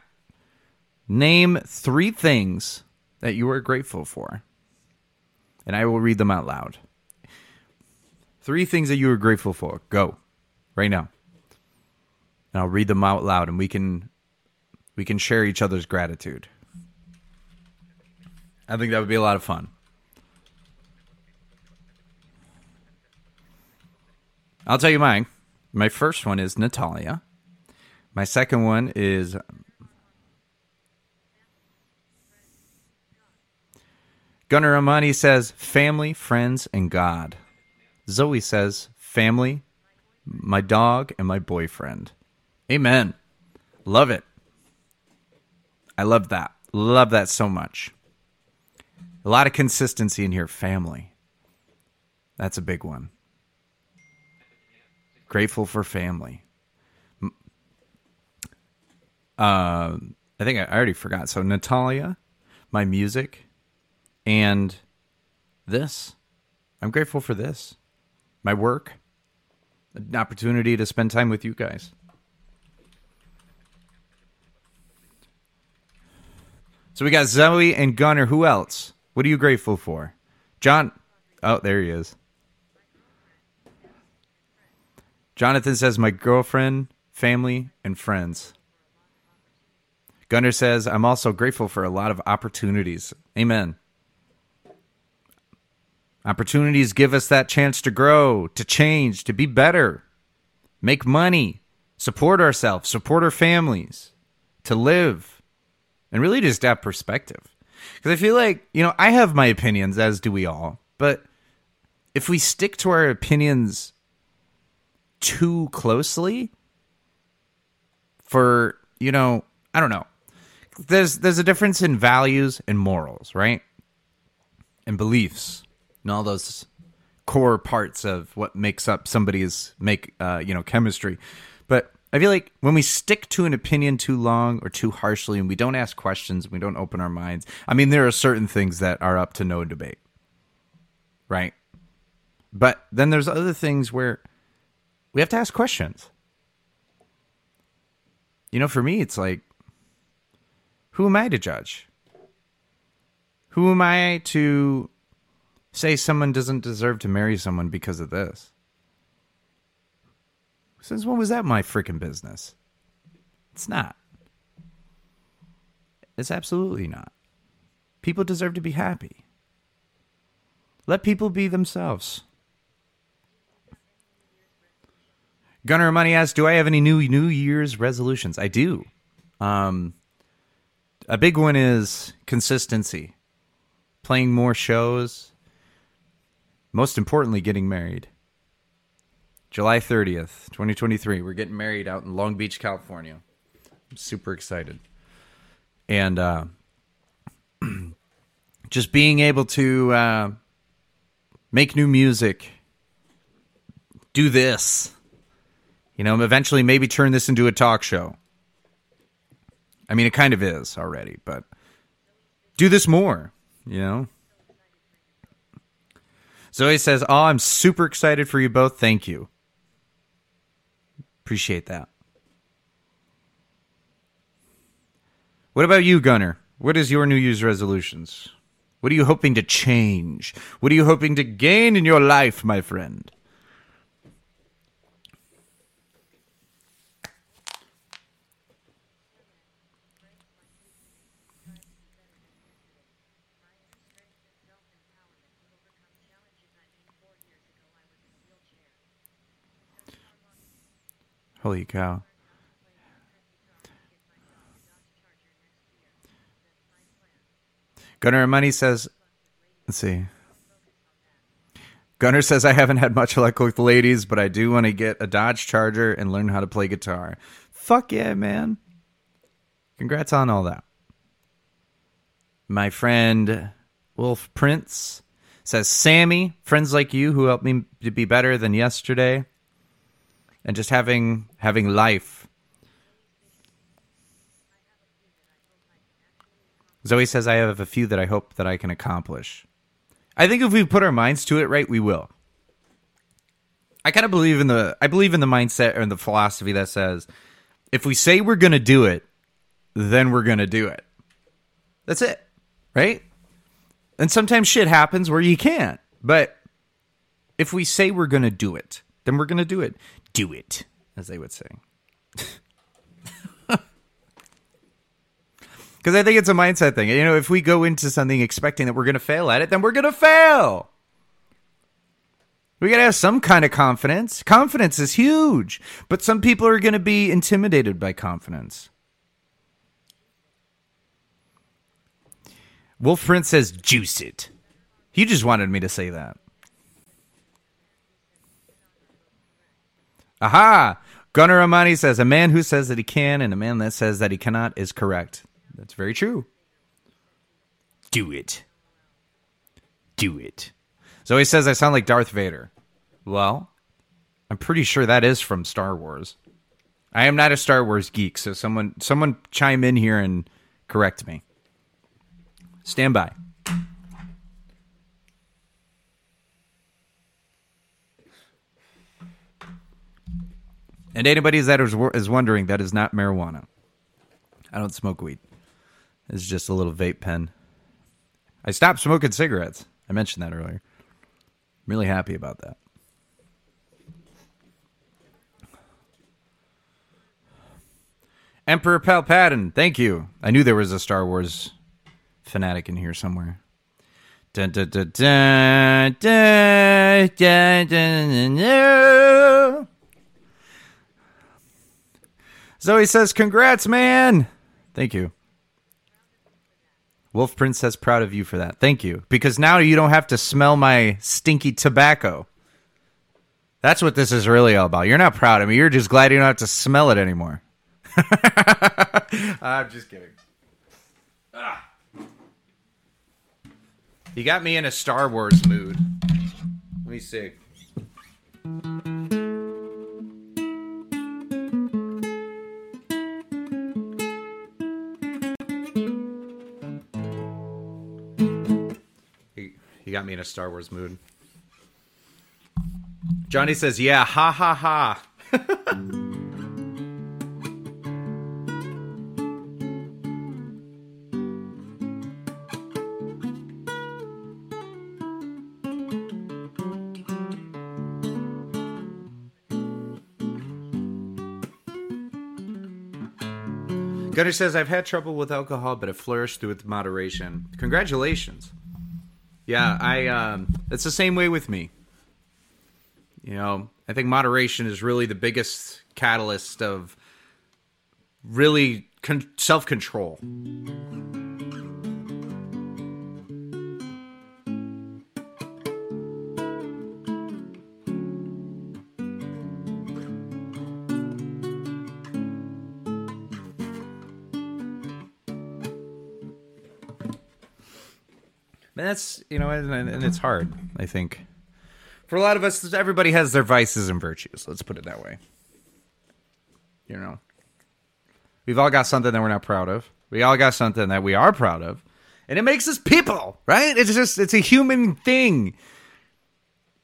name three things that you are grateful for. And I will read them out loud. Three things that you are grateful for. Go. Right now. And I'll read them out loud and we can we can share each other's gratitude. I think that would be a lot of fun. I'll tell you mine. My first one is Natalia. My second one is Gunnar Amani says family, friends, and God. Zoe says family, my dog, and my boyfriend. Amen. Love it. I love that. Love that so much. A lot of consistency in here. Family. That's a big one. Grateful for family. Uh, I think I already forgot. So, Natalia, my music, and this. I'm grateful for this. My work, an opportunity to spend time with you guys. So we got Zoe and Gunner. Who else? What are you grateful for? John. Oh, there he is. Jonathan says, My girlfriend, family, and friends. Gunner says, I'm also grateful for a lot of opportunities. Amen. Opportunities give us that chance to grow, to change, to be better, make money, support ourselves, support our families, to live, and really just have perspective. Because I feel like, you know, I have my opinions, as do we all. But if we stick to our opinions too closely for, you know, I don't know. There's there's a difference in values and morals, right? And beliefs and all those core parts of what makes up somebody's make uh, you know chemistry. But I feel like when we stick to an opinion too long or too harshly and we don't ask questions, and we don't open our minds. I mean, there are certain things that are up to no debate. Right? But then there's other things where we have to ask questions. You know, for me, it's like, who am I to judge? Who am I to say someone doesn't deserve to marry someone because of this? Since when was that my freaking business? It's not. It's absolutely not. People deserve to be happy. Let people be themselves. Gunner Money asks, "Do I have any new New Year's resolutions?" I do. Um, a big one is consistency, playing more shows. Most importantly, getting married. July 30th, 2023. We're getting married out in Long Beach, California. I'm super excited. And uh, just being able to uh, make new music, do this. You know, eventually maybe turn this into a talk show. I mean, it kind of is already, but do this more, you know? Zoe says, Oh, I'm super excited for you both. Thank you. Appreciate that. What about you, Gunner? What is your New Year's resolutions? What are you hoping to change? What are you hoping to gain in your life, my friend? Holy cow. Gunnar Money says, let's see. Gunnar says, I haven't had much luck with ladies, but I do want to get a Dodge Charger and learn how to play guitar. Fuck yeah, man. Congrats on all that. My friend Wolf Prince says, Sammy, friends like you who helped me to be better than yesterday and just having having life. Zoe says I have a few that I hope that I can accomplish. I think if we put our minds to it right, we will. I kind of believe in the I believe in the mindset or the philosophy that says if we say we're going to do it, then we're going to do it. That's it. Right? And sometimes shit happens where you can't. But if we say we're going to do it, then we're going to do it do it, as they would say. Because I think it's a mindset thing. You know, if we go into something expecting that we're going to fail at it, then we're going to fail. We got to have some kind of confidence. Confidence is huge, but some people are going to be intimidated by confidence. Wolf Prince says, juice it. He just wanted me to say that. Aha! Gunnar Amani says, A man who says that he can and a man that says that he cannot is correct. That's very true. Do it. Do it. Zoe says I sound like Darth Vader. Well, I'm pretty sure that is from Star Wars. I am not a Star Wars geek, so someone someone chime in here and correct me. Stand by. And anybody that is, is wondering, that is not marijuana. I don't smoke weed. It's just a little vape pen. I stopped smoking cigarettes. I mentioned that earlier. I'm really happy about that. Emperor Palpatine, thank you. I knew there was a Star Wars fanatic in here somewhere. Dun, dun, dun, dun, dun, dun, dun, dun, Zoe says, Congrats, man. Thank you. Wolf Prince says, Proud of you for that. Thank you. Because now you don't have to smell my stinky tobacco. That's what this is really all about. You're not proud of me. You're just glad you don't have to smell it anymore. I'm just kidding. Ah. You got me in a Star Wars mood. Let me see. Got me in a Star Wars mood. Johnny says, "Yeah, ha ha ha." Gunner says, I've had trouble with alcohol, but it flourished through with moderation. Congratulations. Yeah, I. Um, it's the same way with me. You know, I think moderation is really the biggest catalyst of really con- self control. That's you know, and, and it's hard. I think For a lot of us, everybody has their vices and virtues. Let's put it that way. You know, we've all got something that we're not proud of. We all got something that we are proud of, and it makes us people, right? It's just it's a human thing.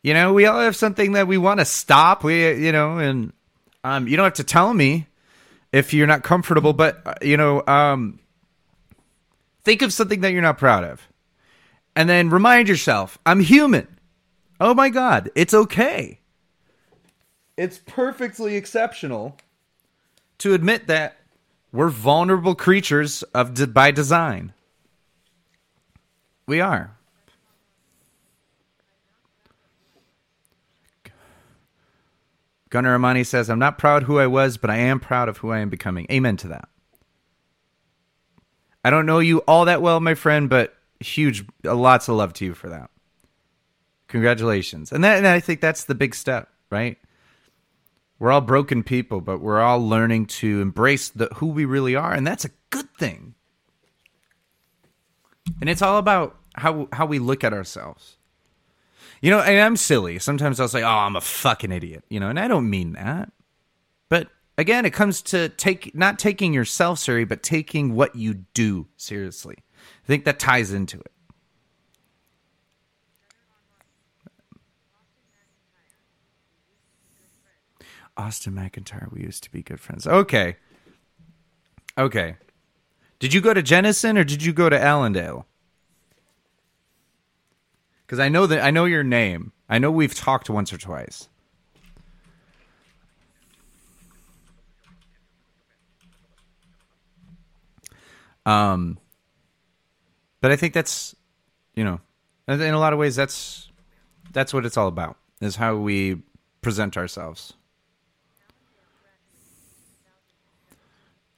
You know, we all have something that we want to stop. We, you know, and um, you don't have to tell me if you're not comfortable, but uh, you know, um, think of something that you're not proud of, and then remind yourself, I'm human. Oh my God, it's okay. It's perfectly exceptional to admit that we're vulnerable creatures of de- by design. We are. Gunnar Amani says, I'm not proud who I was, but I am proud of who I am becoming. Amen to that. I don't know you all that well, my friend, but huge, uh, lots of love to you for that. Congratulations. And, that, and I think that's the big step, right? We're all broken people, but we're all learning to embrace the who we really are, and that's a good thing. And it's all about how how we look at ourselves. You know, and I'm silly. Sometimes I'll say, "Oh, I'm a fucking idiot," you know, and I don't mean that. But again, it comes to take not taking yourself seriously, but taking what you do seriously. I think that ties into it. Austin McIntyre, we used to be good friends. Okay. Okay. Did you go to Jenison or did you go to Allendale? Because I know that I know your name. I know we've talked once or twice. Um, but I think that's, you know, in a lot of ways, that's that's what it's all about. Is how we present ourselves.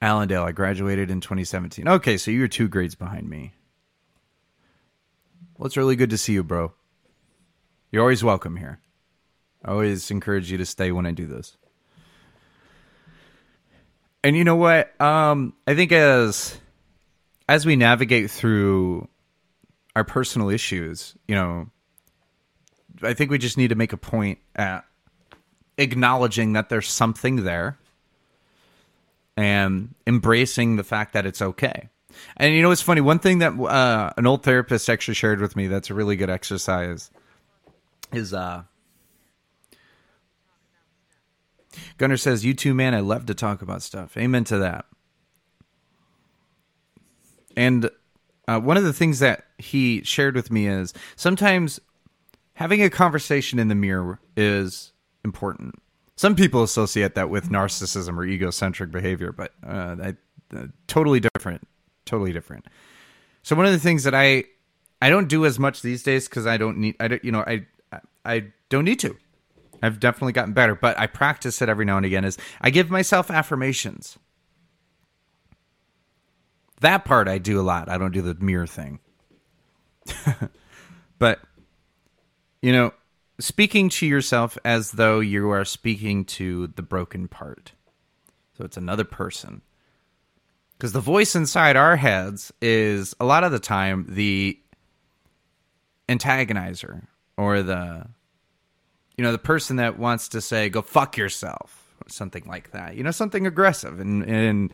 Allendale. I graduated in 2017. Okay, so you're two grades behind me. Well, it's really good to see you, bro. You're always welcome here. I always encourage you to stay when I do this. And you know what? Um, I think as as we navigate through our personal issues, you know, I think we just need to make a point at acknowledging that there's something there and embracing the fact that it's okay. And you know, it's funny. One thing that uh, an old therapist actually shared with me that's a really good exercise is uh, Gunner says, "You too, man. I love to talk about stuff. Amen to that." And uh, one of the things that he shared with me is sometimes having a conversation in the mirror is important some people associate that with narcissism or egocentric behavior, but uh, I, uh, totally different. Totally different. So one of the things that I I don't do as much these days because I don't need I don't you know I I don't need to. I've definitely gotten better, but I practice it every now and again. Is I give myself affirmations. That part I do a lot. I don't do the mirror thing. but you know, speaking to yourself as though you are speaking to the broken part. So it's another person. Because the voice inside our heads is a lot of the time the antagonizer or the you know the person that wants to say go fuck yourself or something like that you know something aggressive and, and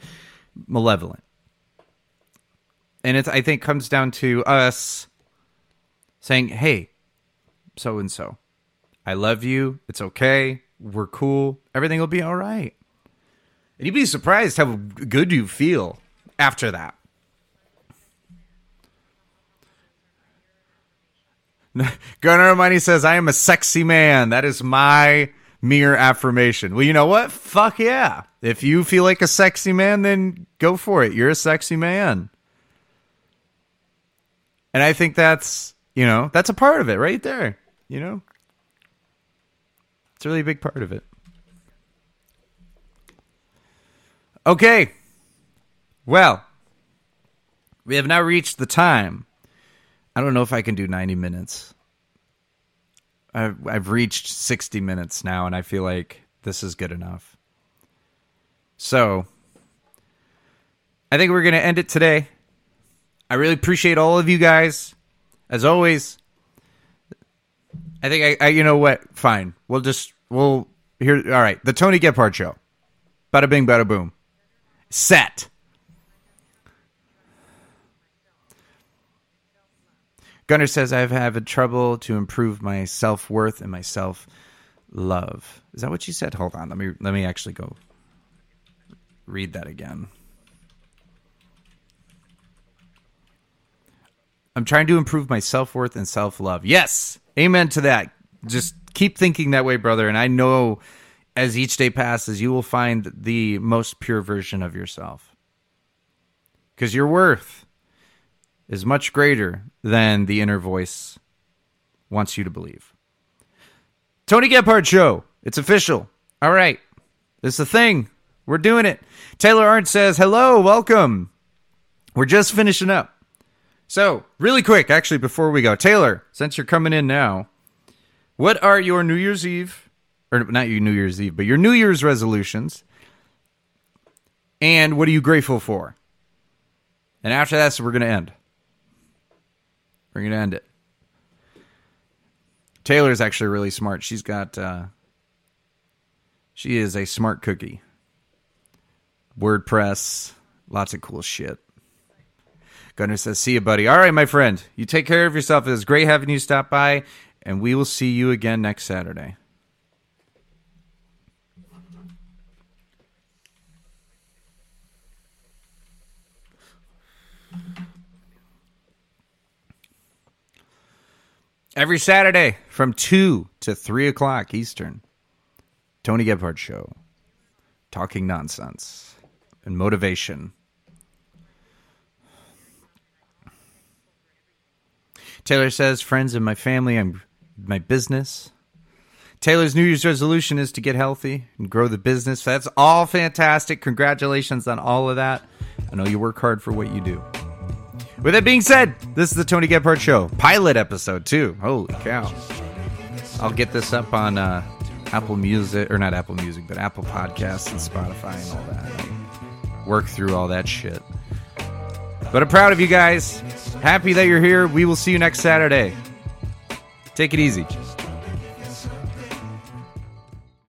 malevolent and it's i think comes down to us saying hey so and so I love you. It's okay. We're cool. Everything will be all right. And you'd be surprised how good you feel after that. Gunnar Money says, I am a sexy man. That is my mere affirmation. Well, you know what? Fuck yeah. If you feel like a sexy man, then go for it. You're a sexy man. And I think that's, you know, that's a part of it right there. You know, it's a really big part of it. Okay. Well, we have now reached the time. I don't know if I can do 90 minutes. I've, I've reached 60 minutes now, and I feel like this is good enough. So, I think we're going to end it today. I really appreciate all of you guys. As always, I think I, I you know what? Fine. We'll just we'll here. All right, the Tony Gebhard show. Bada bing, bada boom. Set. Gunner says I've had trouble to improve my self worth and my self love. Is that what you said? Hold on. Let me let me actually go read that again. I'm trying to improve my self worth and self love. Yes. Amen to that. Just keep thinking that way, brother. And I know as each day passes, you will find the most pure version of yourself. Because your worth is much greater than the inner voice wants you to believe. Tony Gebhard Show. It's official. All right. It's a thing. We're doing it. Taylor Arndt says, hello, welcome. We're just finishing up. So, really quick, actually, before we go, Taylor, since you're coming in now, what are your New Year's Eve, or not your New Year's Eve, but your New Year's resolutions? And what are you grateful for? And after that, so we're going to end. We're going to end it. Taylor's actually really smart. She's got, uh, she is a smart cookie. WordPress, lots of cool shit. Gunner says, See you, buddy. All right, my friend. You take care of yourself. It was great having you stop by, and we will see you again next Saturday. Every Saturday from 2 to 3 o'clock Eastern. Tony Gebhard Show. Talking nonsense and motivation. Taylor says, friends and my family, I'm my business. Taylor's New Year's resolution is to get healthy and grow the business. That's all fantastic. Congratulations on all of that. I know you work hard for what you do. With that being said, this is the Tony Gebhard Show, pilot episode too. Holy cow! I'll get this up on uh, Apple Music, or not Apple Music, but Apple Podcasts and Spotify and all that. work through all that shit. But I'm proud of you guys. Happy that you're here. We will see you next Saturday. Take it easy.